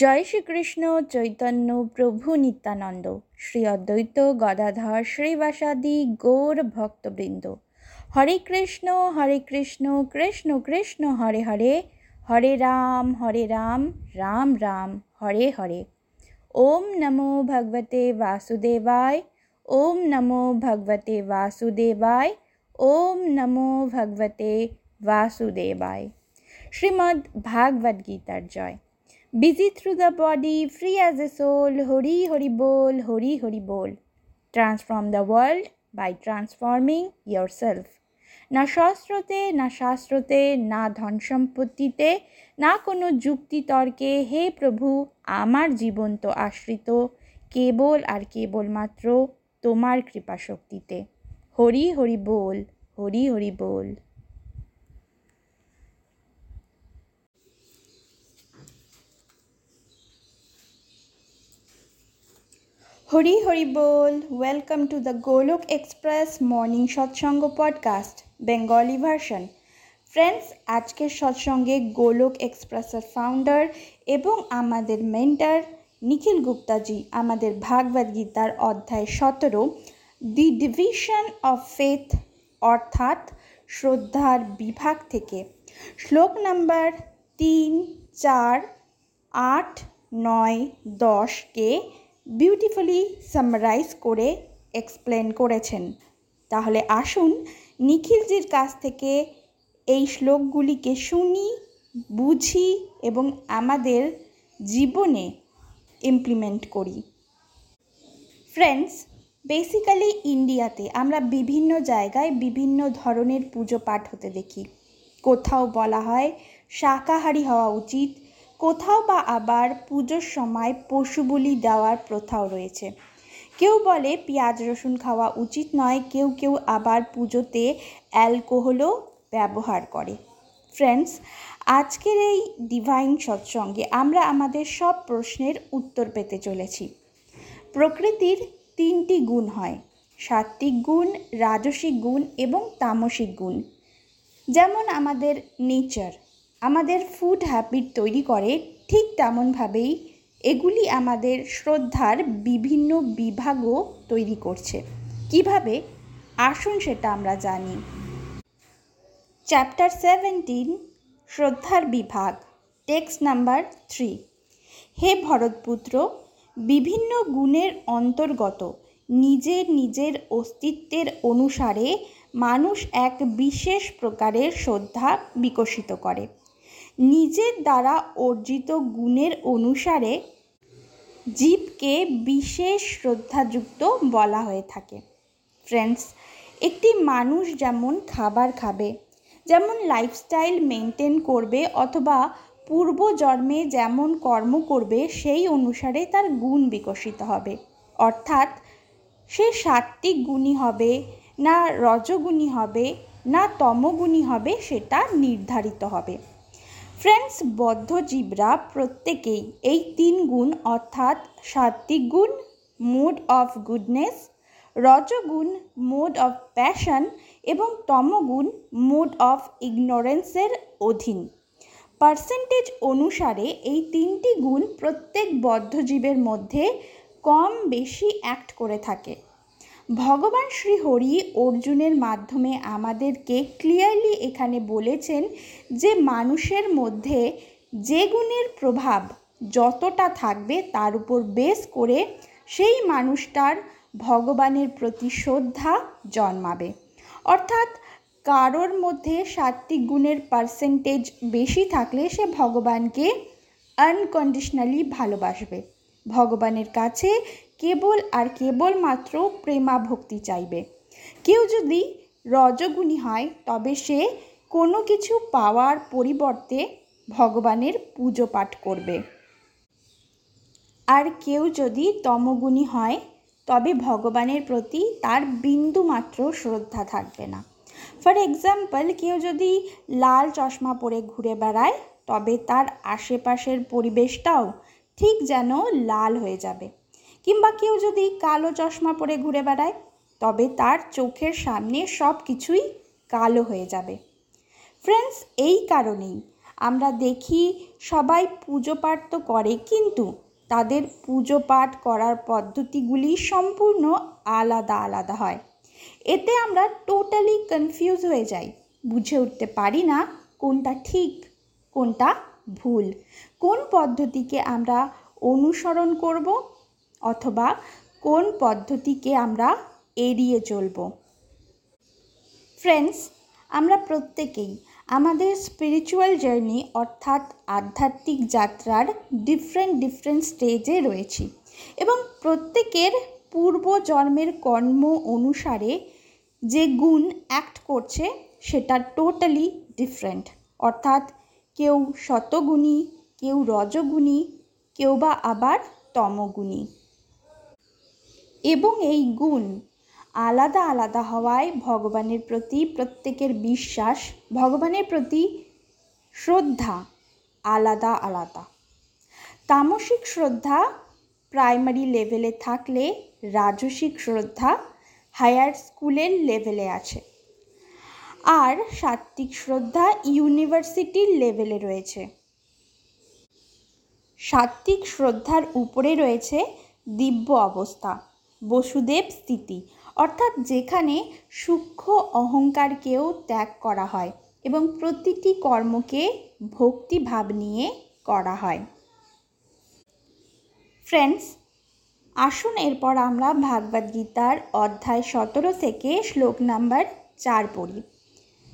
জয় শ্রীকৃষ্ণ চৈতন্য প্রভু নিত্যানন্দ। শ্রী অদ্বৈত গদাধর শ্রীবাসাদি গৌর ভক্তবৃন্দ। হরে কৃষ্ণ হরে কৃষ্ণ কৃষ্ণ কৃষ্ণ, হরে হরে। হরে রাম হরে রাম রাম রাম, হরে হরে। ওম নমো ভগবতে বাসুদেবায়, ওম নমো ভগবতে বাসুদেবায়, ওম নমো ভগবতে বাসুদেবায়। শ্রীমদ্ ভাগবত গীতার জয়। Be through the body free as a soul Hari Hari bowl Hari Hari bowl transform the world by transforming yourself না শস্ত্রতে না শাস্ত্রতে না ধন সম্পত্তিতে না কোনো যুক্তিতর্কে হে প্রভু আমার জীবন তো আশ্রিত কেবল আর কেবলমাত্র তোমার কৃপাশক্তিতে হরি হরি বোল হরি হরি বোল হরি হরি বল welcome to the Golok Express morning satsang podcast Bengali version friends আজকের সৎসঙ্গে গোলক এক্সপ্রেসের ফাউন্ডার এবং আমাদের মেন্টার নিখিল গুপ্তাজি আমাদের ভাগবত গীতার অধ্যায় সতেরো দি ডিভিশন অফ ফেথ অর্থাৎ শ্রদ্ধার বিভাগ থেকে। শ্লোক নাম্বার তিন, চার, আট, নয় দশকে বিউটিফুলি সামারাইজ করে এক্সপ্লেন করেছেন। তাহলে আসুন নিখিলজির কাছ থেকে এই শ্লোকগুলিকে শুনি, বুঝি এবং আমাদের জীবনে ইমপ্লিমেন্ট করি। ফ্রেন্ডস বেসিক্যালি ইন্ডিয়াতে আমরা বিভিন্ন জায়গায় বিভিন্ন ধরনের পুজো পাঠ হতে দেখি। কোথাও বলা হয় শাকাহারি হওয়া উচিত কোথাও বা আবার পুজোর সময় পশু বলি দেওয়ার প্রথাও রয়েছে। কেউ বলে পেঁয়াজ, রসুন খাওয়া উচিত নয়, কেউ কেউ আবার পুজোতে অ্যালকোহলও ব্যবহার করে। ফ্রেন্ডস, আজকের এই ডিভাইন সৎসঙ্গে আমরা আমাদের সব প্রশ্নের উত্তর পেতে চলেছি। প্রকৃতির তিনটি গুণ হয়, সাত্ত্বিক গুণ, রাজসিক গুণ এবং তামসিক গুণ। যেমন আমাদের নেচার আমাদের ফুড হ্যাবিট তৈরি করে ঠিক তেমনভাবেই এগুলি আমাদের শ্রদ্ধার বিভিন্ন বিভাগও তৈরি করছে। কীভাবে? আসুন সেটা আমরা জানি। চ্যাপ্টার সেভেন্টিন শ্রদ্ধার বিভাগ টেক্সট নাম্বার থ্রি হে ভরতপুত্র, বিভিন্ন গুণের অন্তর্গত নিজের নিজের অস্তিত্বের অনুসারে মানুষ এক বিশেষ প্রকারের শ্রদ্ধা বিকশিত করে। নিজের দ্বারা অর্জিত গুণের অনুসারে জীবকে বিশেষ শ্রদ্ধাযুক্ত বলা হয়ে থাকে। ফ্রেন্ডস একটি মানুষ যেমন খাবার খাবে, যেমন লাইফস্টাইল মেনটেন করবে অথবা পূর্বজন্মে যেমন কর্ম করবে, সেই অনুসারে তার গুণ বিকশিত হবে। অর্থাৎ সে সাত্ত্বিক গুণী হবে, না রজগুণী হবে, না তমগুণী হবে, সেটা নির্ধারিত হবে। ফ্রেন্ডস বদ্ধজীবরা প্রত্যেকেই এই তিন গুণ অর্থাৎ সাত্ত্বিক গুণ, মুড অফ গুডনেস, রজগুণ, মোড অফ প্যাশন এবং তমগুণ, মোড অফ ইগনোরেন্সের অধীন। পার্সেন্টেজ অনুসারে এই তিনটি গুণ প্রত্যেক বদ্ধজীবের মধ্যে কম বেশি অ্যাক্ট করে থাকে। ভগবান শ্রী হরি অর্জুনের মাধ্যমে আমাদেরকে ক্লিয়ারলি এখানে বলেছেন যে মানুষের মধ্যে যে গুণের প্রভাব যতটা থাকবে তার উপর বেস করে সেই মানুষটার ভগবানের প্রতি শ্রদ্ধা জন্মাবে। অর্থাৎ কারোর মধ্যে সাত্বিক গুণের পার্সেন্টেজ বেশি থাকলে সে ভগবানকে আনকন্ডিশনালি ভালোবাসবে। ভগবানের কাছে কেবল আর কেবলমাত্র প্রেমা ভক্তি চাইবে। কেউ যদি রজগুণী হয়, তবে সে কোনো কিছু পাওয়ার পরিবর্তে ভগবানের পুজো পাঠ করবে। আর কেউ যদি তমগুণী হয়, তবে ভগবানের প্রতি তার বিন্দু মাত্র শ্রদ্ধা থাকবে না। ফর এক্সাম্পল কেউ যদি লাল চশমা পরে ঘুরে বেড়ায়, তবে তার আশেপাশের পরিবেশটাও ঠিক যেন লাল হয়ে যাবে। কিংবা কেউ যদি কালো চশমা পরে ঘুরে বেড়ায়, তবে তার চোখের সামনে সব কিছুই কালো হয়ে যাবে। ফ্রেন্ডস এই কারণেই আমরা দেখি সবাই পুজো পাঠ তো করে, কিন্তু তাদের পুজো পাঠ করার পদ্ধতিগুলি সম্পূর্ণ আলাদা আলাদা হয়। এতে আমরা টোটালি কনফিউজ হয়ে যাই, বুঝে উঠতে পারি না কোনটা ঠিক, কোনটা ভুল। কোন পদ্ধতিকে আমরা অনুসরণ করব অথবা কোন পদ্ধতিকে আমরা এড়িয়ে চলব? ফ্রেন্ডস আমরা প্রত্যেকেই আমাদের স্পিরিচুয়াল জার্নি অর্থাৎ আধ্যাত্মিক যাত্রার ডিফারেন্ট ডিফারেন্ট স্টেজে রয়েছি এবং প্রত্যেকের পূর্ব জন্মের কর্ম অনুসারে যে গুণ অ্যাক্ট করছে সেটা টোটালি ডিফারেন্ট অর্থাৎ কেউ শতগুণী, কেউ রজগুণী, কেউ বা আবার তমগুণী। এবং এই গুণ আলাদা আলাদা হওয়ায় ভগবানের প্রতি প্রত্যেকের বিশ্বাস, ভগবানের প্রতি শ্রদ্ধা আলাদা আলাদা। তামসিক শ্রদ্ধা প্রাইমারি লেভেলে থাকলে রাজসিক শ্রদ্ধা হায়ার স্কুলের লেভেলে আছে। আর সাত্ত্বিক শ্রদ্ধা ইউনিভার্সিটির লেভেলে রয়েছে। সাত্ত্বিক শ্রদ্ধার উপরে রয়েছে দিব্য অবস্থা। বসুদেব স্থিতি অর্থাৎ যেখানে সূক্ষ্ম অহংকারকেও ত্যাগ করা হয় এবং প্রতিটি কর্মকে ভক্তিভাব নিয়ে করা হয়। ফ্রেন্ডস আসুন এরপর আমরা ভাগবত গীতার অধ্যায় সতেরো থেকে শ্লোক নাম্বার চার পড়ি।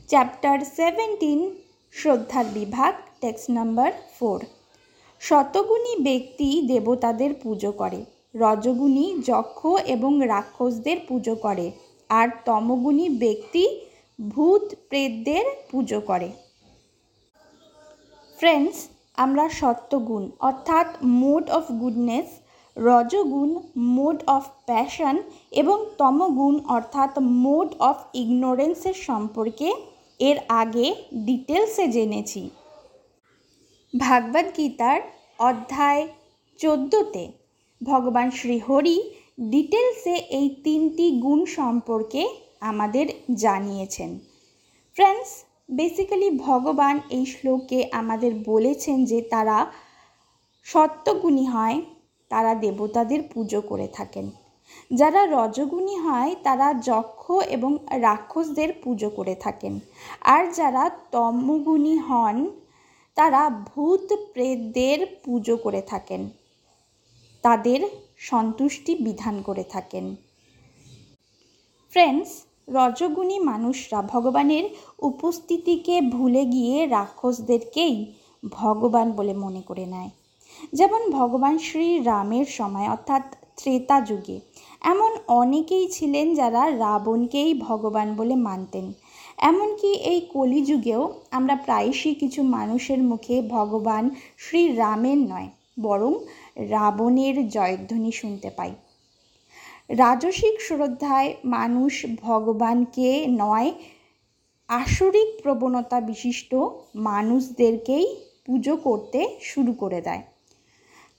চ্যাপ্টার সেভেন্টিন শ্রদ্ধার বিভাগ টেক্সট নাম্বার ফোর শতগুণী ব্যক্তি দেবতাদের পুজো করে। রজগুণী, যক্ষ এবং রাক্ষসদের পুজো করে আর তমগুণী ব্যক্তি ভূত প্রেতদের পুজো করে। ফ্রেন্ডস আমরা সত্যগুণ, অর্থাৎ মোড অফ গুডনেস রজগুণ মোড অফ প্যাশন এবং তমগুণ, অর্থাৎ মোড অফ ইগনোরেন্সের সম্পর্কে এর আগে ডিটেলসে জেনেছি। ভাগবত গীতার অধ্যায় চোদ্দোতে ভগবান শ্রীহরি ডিটেলসে এই তিনটি গুণ সম্পর্কে আমাদের জানিয়েছেন। ফ্রেন্ডস বেসিক্যালি ভগবান এই শ্লোকে আমাদের বলেছেন যে তারা সত্যগুণী হয়, তারা দেবতাদের পুজো করে থাকেন। যারা রজগুণী হয়, তারা যক্ষ এবং রাক্ষসদের পুজো করে থাকেন। আর যারা তমগুণী হন, তারা ভূত প্রেতদের পুজো করে থাকেন। তাদের সন্তুষ্টি বিধান করে থাকেন। ফ্রেন্ডস, রজগুণী মানুষরা ভগবানের উপস্থিতিকে ভুলে গিয়ে রাক্ষসদেরকেই ভগবান বলে মনে করে নেয়। যেমন ভগবান শ্রী রামের সময়, অর্থাৎ ত্রেতা যুগে, এমন অনেকেই ছিলেন যারা রাবণকেই ভগবান বলে মানতেন। এমনকি এই কলিযুগেও আমরা প্রায়শই কিছু মানুষের মুখে ভগবান শ্রী রামের নয় বরং রাবণের জয়ধ্বনি শুনতে পাই। রাজসিক শ্রদ্ধায় মানুষ ভগবানকে নয়, আসরিক প্রবণতা বিশিষ্ট মানুষদেরকেই পুজো করতে শুরু করে দেয়।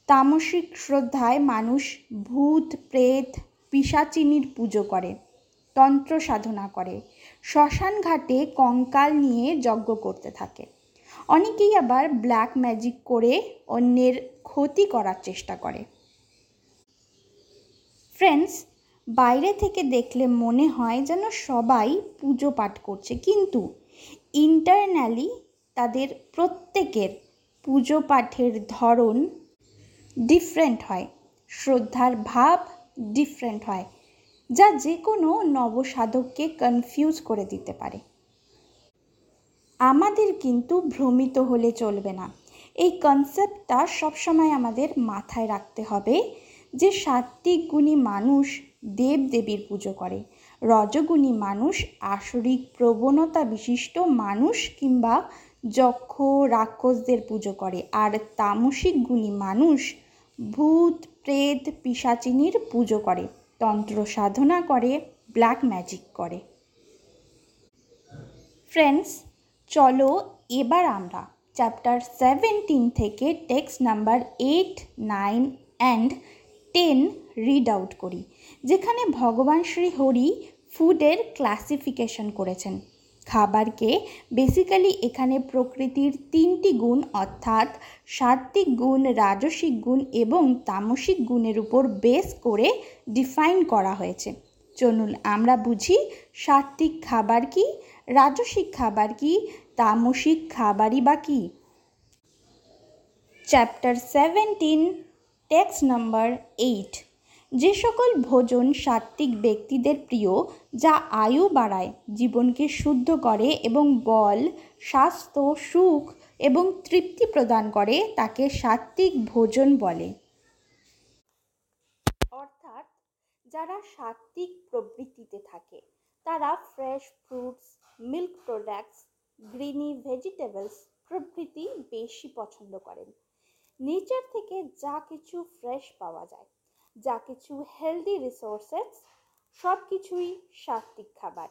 তামসিক শ্রদ্ধায় মানুষ ভূত, প্রেত, পিসাচিনির পুজো করে, তন্ত্র সাধনা করে শ্মশান ঘাটে কঙ্কাল নিয়ে যজ্ঞ করতে থাকে। অনেকেই আবার ব্ল্যাক ম্যাজিক করে অন্যের ক্ষতি করার চেষ্টা করে। ফ্রেন্ডস বাইরে থেকে দেখলে মনে হয় যেন সবাই পুজো পাঠ করছে, কিন্তু ইন্টারনালি তাদের প্রত্যেকের পুজো পাঠের ধরন ডিফারেন্ট হয়, শ্রদ্ধার ভাব ডিফারেন্ট হয়, যা যে কোনো নবসাধককে কনফিউজ করে দিতে পারে। আমাদের কিন্তু ভ্রমিত হলে চলবে না। এই কনসেপ্টটা সবসময় আমাদের মাথায় রাখতে হবে যে সাত্ত্বিক গুণী মানুষ দেব দেবীর পুজো করে। রজগুণী মানুষ, আসরিক প্রবণতা বিশিষ্ট মানুষ কিংবা যক্ষ, রাক্ষসদের পুজো করে। আর তামসিক গুণী মানুষ ভূত, প্রেত, পিসাচিনীর পুজো করে, তন্ত্র সাধনা করে ব্ল্যাক ম্যাজিক করে। ফ্রেন্ডস চলো এবার আমরা চ্যাপ্টার সেভেন্টিন থেকে text number eight nine and ten read out করি, যেখানে ভগবান শ্রী হরি ফুডের ক্লাসিফিকেশন করেছেন। খাবারকে বেসিক্যালি এখানে প্রকৃতির তিনটি গুণ অর্থাৎ সাত্ত্বিক গুণ, রাজসিক গুণ এবং তামসিক গুণের উপর বেস করে ডিফাইন করা হয়েছে। চলুন আমরা বুঝি সাত্ত্বিক খাবার কি? রাজসিক খাবার কি? তামসিক খাবারই বা কি? Chapter seventeen text number eight যে সকল ভোজন সাত্ত্বিক ব্যক্তিদের প্রিয়, যা আয়ু বাড়ায়, জীবনকে শুদ্ধ করে এবং বল, স্বাস্থ্য, সুখ এবং তৃপ্তি প্রদান করে, তাকে সাত্ত্বিক ভোজন বলে। অর্থাৎ, যারা সাত্ত্বিক প্রবৃত্তিতে থাকে, তারা fresh fruits milk products greeny vegetables প্রভৃতি বেশি পছন্দ করেন। নেচার থেকে যা কিছু ফ্রেশ পাওয়া যায়, যা কিছু হেলদি রিসোর্সেস সব কিছুই সাত্ত্বিক খাবার।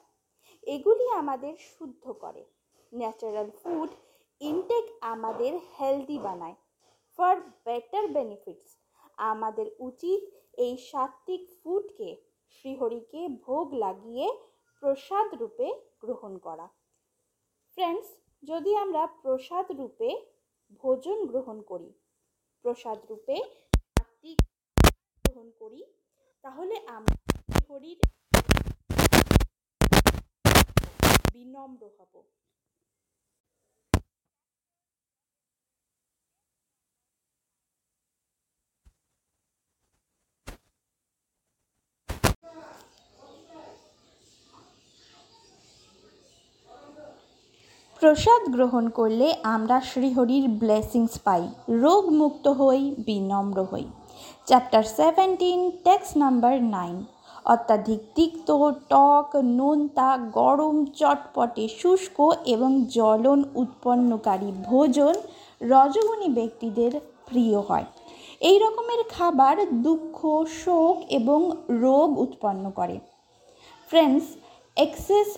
এগুলি আমাদের শুদ্ধ করে। ন্যাচারাল ফুড ইনটেক আমাদের হেলদি বানায়। ফর বেটার বেনিফিটস আমাদের উচিত এই সাত্ত্বিক ফুডকে শ্রীহরিকে ভোগ লাগিয়ে প্রসাদ রূপে গ্রহণ করা। ফ্রেন্ডস যদি আমরা প্রসাদ রূপে ভোজন গ্রহণ করি, প্রসাদ রূপে গ্রহণ করি, তাহলে আমরা শরীর বিনম্র হব। প্রসাদ গ্রহণ করলে আমরা শ্রীহরির ব্লেসিংস পাই। রোগ মুক্ত হই, বিনম্র হই। Chapter seventeen text number nine অত্যাধিক তিক্ত, টক, নোনতা, গরম, চটপটে, শুষ্ক এবং জ্বলন উৎপন্নকারী ভোজন রজগুণী ব্যক্তিদের প্রিয় হয়। এই রকমের খাবার দুঃখ, শোক এবং রোগ উৎপন্ন করে। ফ্রেন্ডস এক্সেস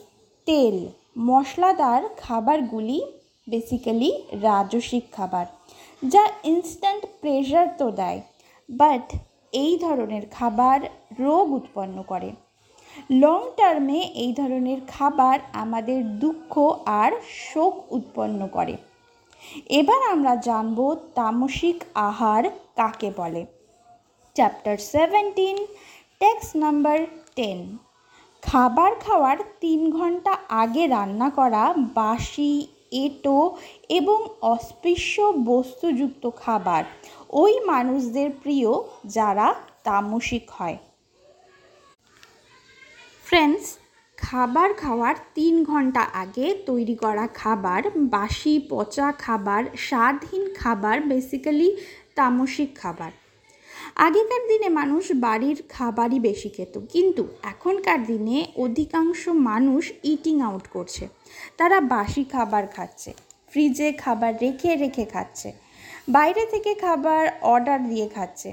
তেল মশলাদার খাবারগুলি বেসিক্যালি রাজসিক খাবার, যা ইনস্ট্যান্ট প্রেশার তো দেয় বাট এই ধরনের খাবার রোগ উৎপন্ন করে। লং টার্মে এই ধরনের খাবার আমাদের দুঃখ আর শোক উৎপন্ন করে। এবার আমরা জানব তামসিক আহার কাকে বলে। Chapter seventeen text number ten খাবার খাওয়ার তিন ঘণ্টা আগে রান্না করা বাসি, এঁটো এবং অস্পৃশ্য বস্তুযুক্ত খাবার। ওই মানুষদের প্রিয় যারা তামসিক হয়। ফ্রেন্ডস খাবার খাওয়ার তিন ঘণ্টা আগে তৈরি করা খাবার বাসি, পচা খাবার, স্বাদহীন খাবার বেসিক্যালি তামসিক খাবার। আগেকার দিনে মানুষ বাড়ির খাবারই বেশি খেত। কিন্তু এখনকার দিনে অধিকাংশ মানুষ ইটিং আউট করছে। তারা বাসি খাবার খাচ্ছে ফ্রিজে খাবার রেখে রেখে খাচ্ছে, বাইরে থেকে খাবার অর্ডার দিয়ে খাচ্ছে।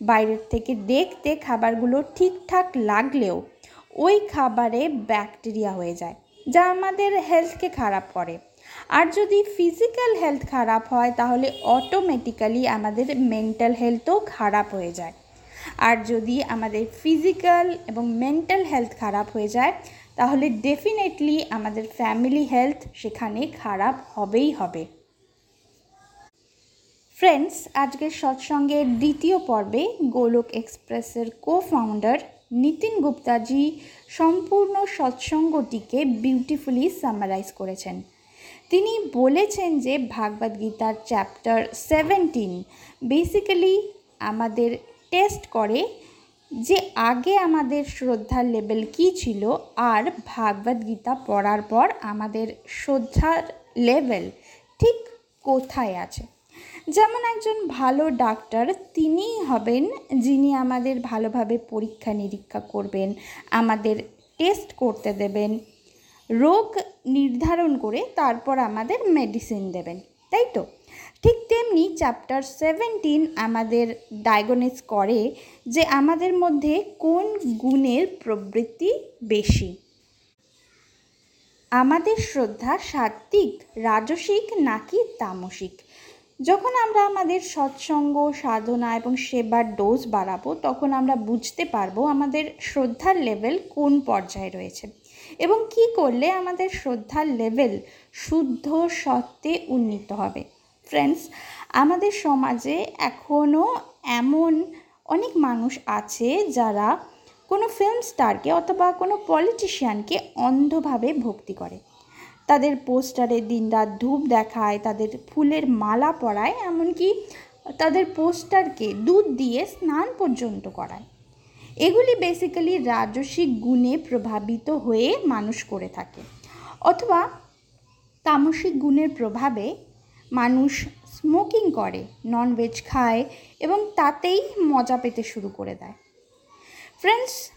বাইরের থেকে দেখতে খাবারগুলো ঠিকঠাক লাগলেও ওই খাবারে ব্যাকটেরিয়া হয়ে যায়, যা আমাদের হেলথকে খারাপ করে। আর যদি ফিজিক্যাল হেলথ খারাপ হয়, তাহলে অটোমেটিক্যালি আমাদের মেন্টাল হেলথও খারাপ হয়ে যায়। আর যদি আমাদের ফিজিক্যাল এবং মেন্টাল হেলথ খারাপ হয়ে যায়, তাহলে ডেফিনেটলি আমাদের ফ্যামিলি হেলথ সেখানে খারাপ হবেই হবে। ফ্রেন্ডস আজকের সৎসঙ্গের দ্বিতীয় পর্বে গোলক এক্সপ্রেসের কো ফাউন্ডার নিতিন গুপ্তাজি সম্পূর্ণ সৎসঙ্গটিকে বিউটিফুলি সামারাইজ করেছেন। তিনি বলেছেন যে ভাগবত গীতার চ্যাপ্টার সেভেন্টিন বেসিক্যালি আমাদের টেস্ট করে যে আগে আমাদের শ্রদ্ধার লেভেল কী ছিল আর ভাগবত গীতা পড়ার পর আমাদের শ্রদ্ধার লেভেল ঠিক কোথায় আছে। যেমন একজন ভালো ডাক্তার তিনিই হবেন যিনি আমাদের ভালোভাবে পরীক্ষা নিরীক্ষা করবেন, আমাদের টেস্ট করতে দেবেন রোগ নির্ধারণ করে তারপর আমাদের মেডিসিন দেবেন, তাই তো? ঠিক তেমনি চ্যাপ্টার সেভেন্টিন আমাদের ডায়াগনাইজ করে যে আমাদের মধ্যে কোন গুণের প্রবৃত্তি বেশি। আমাদের শ্রদ্ধা সাত্ত্বিক, রাজসিক নাকি তামসিক? যখন আমরা আমাদের সৎসঙ্গ, সাধনা এবং সেবার ডোজ বাড়াবো, তখন আমরা বুঝতে পারব আমাদের শ্রদ্ধার লেভেল কোন পর্যায়ে রয়েছে। এবং কি করলে আমাদের শ্রদ্ধার লেভেল শুদ্ধ সত্ত্বে উন্নীত হবে? ফ্রেন্ডস আমাদের সমাজে এখনও এমন অনেক মানুষ আছে যারা কোনো ফিল্ম স্টারকে অথবা কোনো পলিটিশিয়ানকে অন্ধভাবে ভক্তি করে। তাদের পোস্টারে দিনরাত ধূপ দেখায়, তাদের ফুলের মালা পরায়, এমনকি তাদের পোস্টারকে দুধ দিয়ে স্নান পর্যন্ত করায়। এগুলি বেসিক্যালি রাজসিক গুণে প্রভাবিত হয়ে মানুষ করে থাকে। অথবা তামসিক গুণের প্রভাবে মানুষ স্মোকিং করে ননভেজ খায় এবং তাতেই মজা পেতে শুরু করে দেয়। ফ্রেন্ডস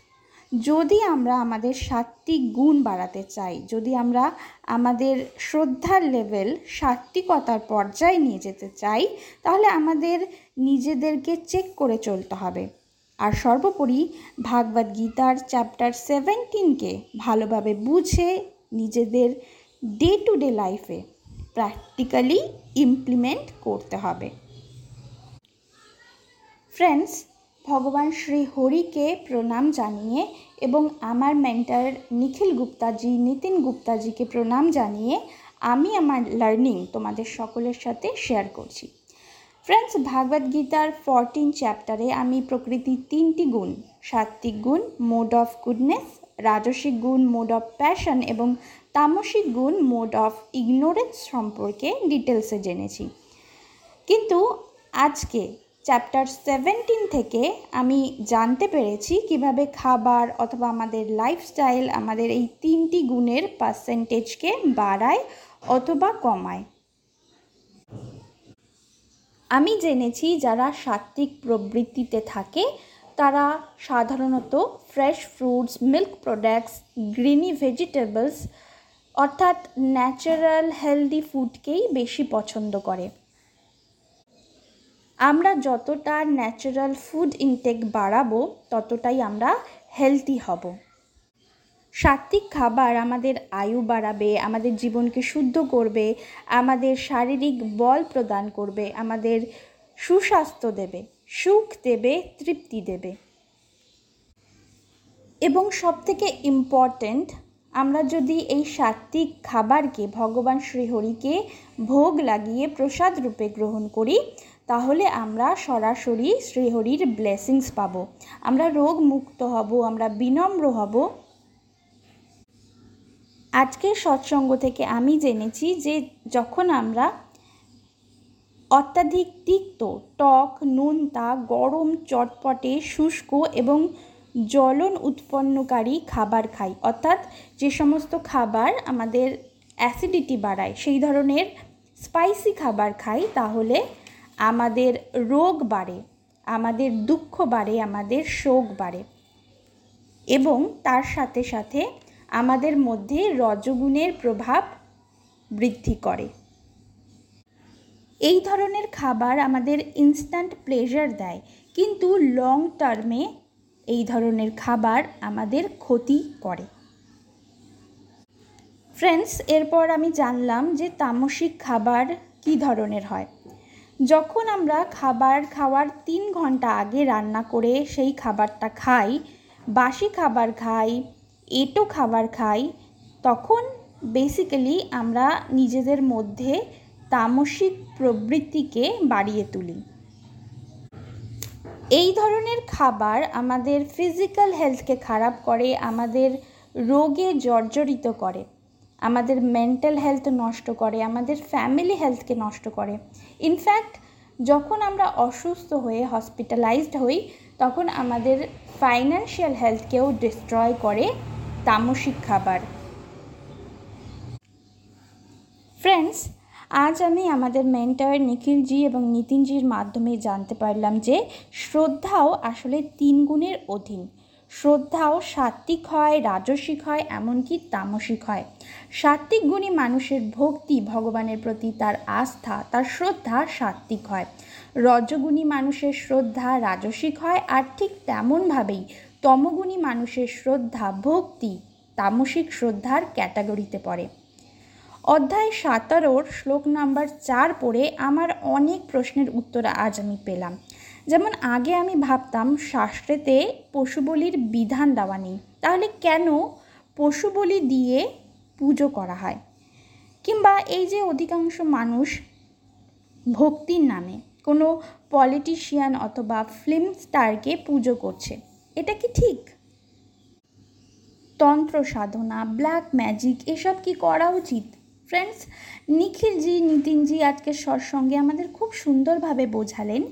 যদি আমরা আমাদের সাত্ত্বিক গুণ বাড়াতে চাই, যদি আমরা আমাদের শ্রদ্ধার লেভেল সাত্ত্বিকতার পর্যায়ে নিয়ে যেতে চাই, তাহলে আমাদের নিজেদেরকে চেক করে চলতে হবে। আর সর্বোপরি ভাগবত গীতার চ্যাপ্টার সেভেন্টিনকে ভালোভাবে বুঝে নিজেদের ডে টু ডে লাইফে প্র্যাকটিক্যালি ইমপ্লিমেন্ট করতে হবে। ফ্রেন্ডস ভগবান শ্রী হরিকে প্রণাম জানিয়ে এবং আমার মেন্টার নিখিল গুপ্তাজি, নিতিন গুপ্তাজিকে প্রণাম জানিয়ে আমি আমার লার্নিং তোমাদের সকলের সাথে শেয়ার করছি। ফ্রেন্ডস, ভাগবত ফরটিন চ্যাপ্টারে আমি প্রকৃতির তিনটি গুণ, সাত্ত্বিক গুণ মোড অফ গুডনেস রাজসিক গুণ মোড অফ প্যাশন এবং তামসিক গুণ মোড অফ ইগনোরেন্স সম্পর্কে ডিটেলসে জেনেছি। কিন্তু আজকে চ্যাপ্টার সেভেন্টিন থেকে আমি জানতে পেরেছি কীভাবে খাবার অথবা আমাদের লাইফস্টাইল আমাদের এই তিনটি গুণের পার্সেন্টেজকে বাড়ায় অথবা কমায়। আমি জেনেছি যারা সাত্ত্বিক প্রবৃত্তিতে থাকে, তারা সাধারণত fresh fruits milk products greeny vegetables অর্থাৎ ন্যাচারাল হেলদি ফুডকেই বেশি পছন্দ করে। আমরা যতটা ন্যাচারাল ফুড ইনটেক বাড়াবো, ততটাই আমরা হেলদি হব। সাত্ত্বিক খাবার আমাদের আয়ু বাড়াবে, আমাদের জীবনকে শুদ্ধ করবে, আমাদের শারীরিক বল প্রদান করবে, আমাদের সুস্বাস্থ্য দেবে, সুখ দেবে, তৃপ্তি দেবে। এবং সবথেকে ইম্পর্ট্যান্ট আমরা যদি এই সাত্ত্বিক খাবারকে, ভগবান শ্রীহরিকে ভোগ লাগিয়ে প্রসাদ রূপে গ্রহণ করি, তাহলে আমরা সরাসরি শ্রীহরির ব্লেসিংস পাব। আমরা রোগ মুক্ত হব, আমরা বিনম্র হব। আজকের সৎসঙ্গ থেকে আমি জেনেছি যে যখন আমরা অত্যাধিক তিক্ত টক নোনতা গরম, চটপটে, শুষ্ক এবং জ্বলন উৎপন্নকারী খাবার খাই। অর্থাৎ যে সমস্ত খাবার আমাদের অ্যাসিডিটি বাড়ায়, সেই ধরনের স্পাইসি খাবার খাই, তাহলে আমাদের রোগ বাড়ে, আমাদের দুঃখ বাড়ে, আমাদের শোক বাড়ে। এবং তার সাথে সাথে আমাদের মধ্যে রজগুণের প্রভাব বৃদ্ধি করে। এই ধরনের খাবার আমাদের ইনস্ট্যান্ট প্লেজার দেয়, কিন্তু লং টার্মে এই ধরনের খাবার আমাদের ক্ষতি করে। ফ্রেন্ডস এরপর আমি জানলাম যে তামসিক খাবার কি ধরনের হয়। যখন আমরা খাবার খাওয়ার তিন ঘণ্টা আগে রান্না করে সেই খাবারটা খাই, বাসি খাবার খাই এটো খাবার খাই, তখন বেসিক্যালি আমরা নিজেদের মধ্যে তামসিক প্রবৃত্তিকে বাড়িয়ে তুলি। এই ধরনের খাবার আমাদের ফিজিক্যাল হেলথকে খারাপ করে, আমাদের রোগে জর্জরিত করে, আমাদের মেন্টাল হেলথ নষ্ট করে, আমাদের ফ্যামিলি হেলথকে নষ্ট করে। ইনফ্যাক্ট যখন আমরা অসুস্থ হয়ে হসপিটালাইজড হই, তখন আমাদের ফাইন্যান্সিয়াল হেলথকেও ডিস্ট্রয় করে তামসিক খাবার। ফ্রেন্ডস আজ আমি আমাদের মেন্টার নিখিলজি এবং নিতিনজির মাধ্যমে জানতে পারলাম যে শ্রদ্ধাও আসলে তিন গুণের অধীন। শ্রদ্ধাও সাত্ত্বিক হয় রাজসিক হয়, এমনকি তামসিক হয়। সাত্ত্বিক গুণী মানুষের ভক্তি, ভগবানের প্রতি তার আস্থা, তার শ্রদ্ধা সাত্ত্বিক হয়। রজগুণী মানুষের শ্রদ্ধা রাজসিক হয়, আর ঠিক তেমনভাবেই তমগুণী মানুষের শ্রদ্ধা ভক্তি তামসিক শ্রদ্ধার ক্যাটাগরিতে পড়ে। অধ্যায় সাতারোর শ্লোক নাম্বার চার পড়ে আমার অনেক প্রশ্নের উত্তর আজ আমি পেলাম। যেমন আগে আমি ভাবতাম শাস্ত্রেতে পশু বলির বিধান দেওয়া নেই, তাহলে কেন পশু বলি দিয়ে পুজো করা হয়? কিংবা এই যে অধিকাংশ মানুষ ভক্তির নামে কোনো পলিটিশিয়ান অথবা ফিল্ম স্টারকে পুজো করছে এটা কি ঠিক? তন্ত্র সাধনা ব্ল্যাক ম্যাজিক এসব কি করা উচিত? ফ্রেন্ডস নিখিলজি, নিতিনজি আজকের সৎসঙ্গে আমাদের খুব সুন্দরভাবে বোঝালেন,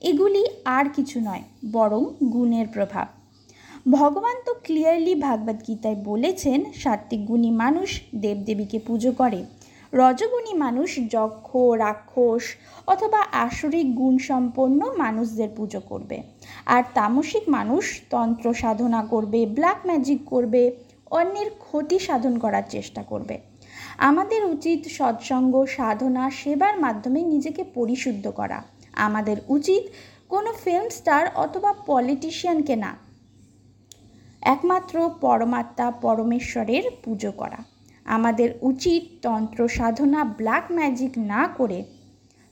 এগুলি আর কিছু নয়, বরং গুণের প্রভাব। ভগবান তো ক্লিয়ারলি ভাগবত গীতায় বলেছেন, সাত্বিক গুণী মানুষ দেবদেবীকে পুজো করে। রজগুণী মানুষ, যক্ষ, রাক্ষস অথবা আসরিক গুণসম্পন্ন মানুষদের পুজো করবে। আর তামসিক মানুষ তন্ত্র সাধনা করবে ব্ল্যাক ম্যাজিক করবে, অন্যের ক্ষতি সাধন করার চেষ্টা করবে। আমাদের উচিত সৎসঙ্গ, সাধনা, সেবার মাধ্যমে নিজেকে পরিশুদ্ধ করা। আমাদের উচিত কোনো ফিল্ম স্টার অথবা পলিটিশিয়ানকে না, একমাত্র পরমাত্মা, পরমেশ্বরের পুজো করা। আমাদের উচিত তন্ত্র সাধনা ব্ল্যাক ম্যাজিক না করে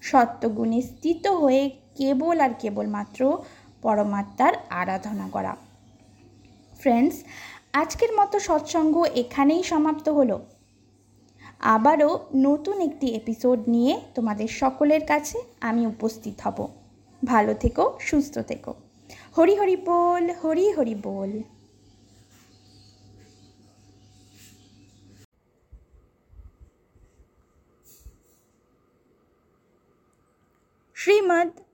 সত্যগুণে স্থিত হয়ে কেবল আর কেবলমাত্র পরমাত্মার আরাধনা করা। ফ্রেন্ডস আজকের মতো সৎসঙ্গ এখানেই সমাপ্ত হলো। আবারও নতুন একটি এপিসোড নিয়ে তোমাদের সকলের কাছে আমি উপস্থিত হব। ভালো থেকো, সুস্থ থেকো। হরি হরি বল, হরি হরি বল শ্রীমদ্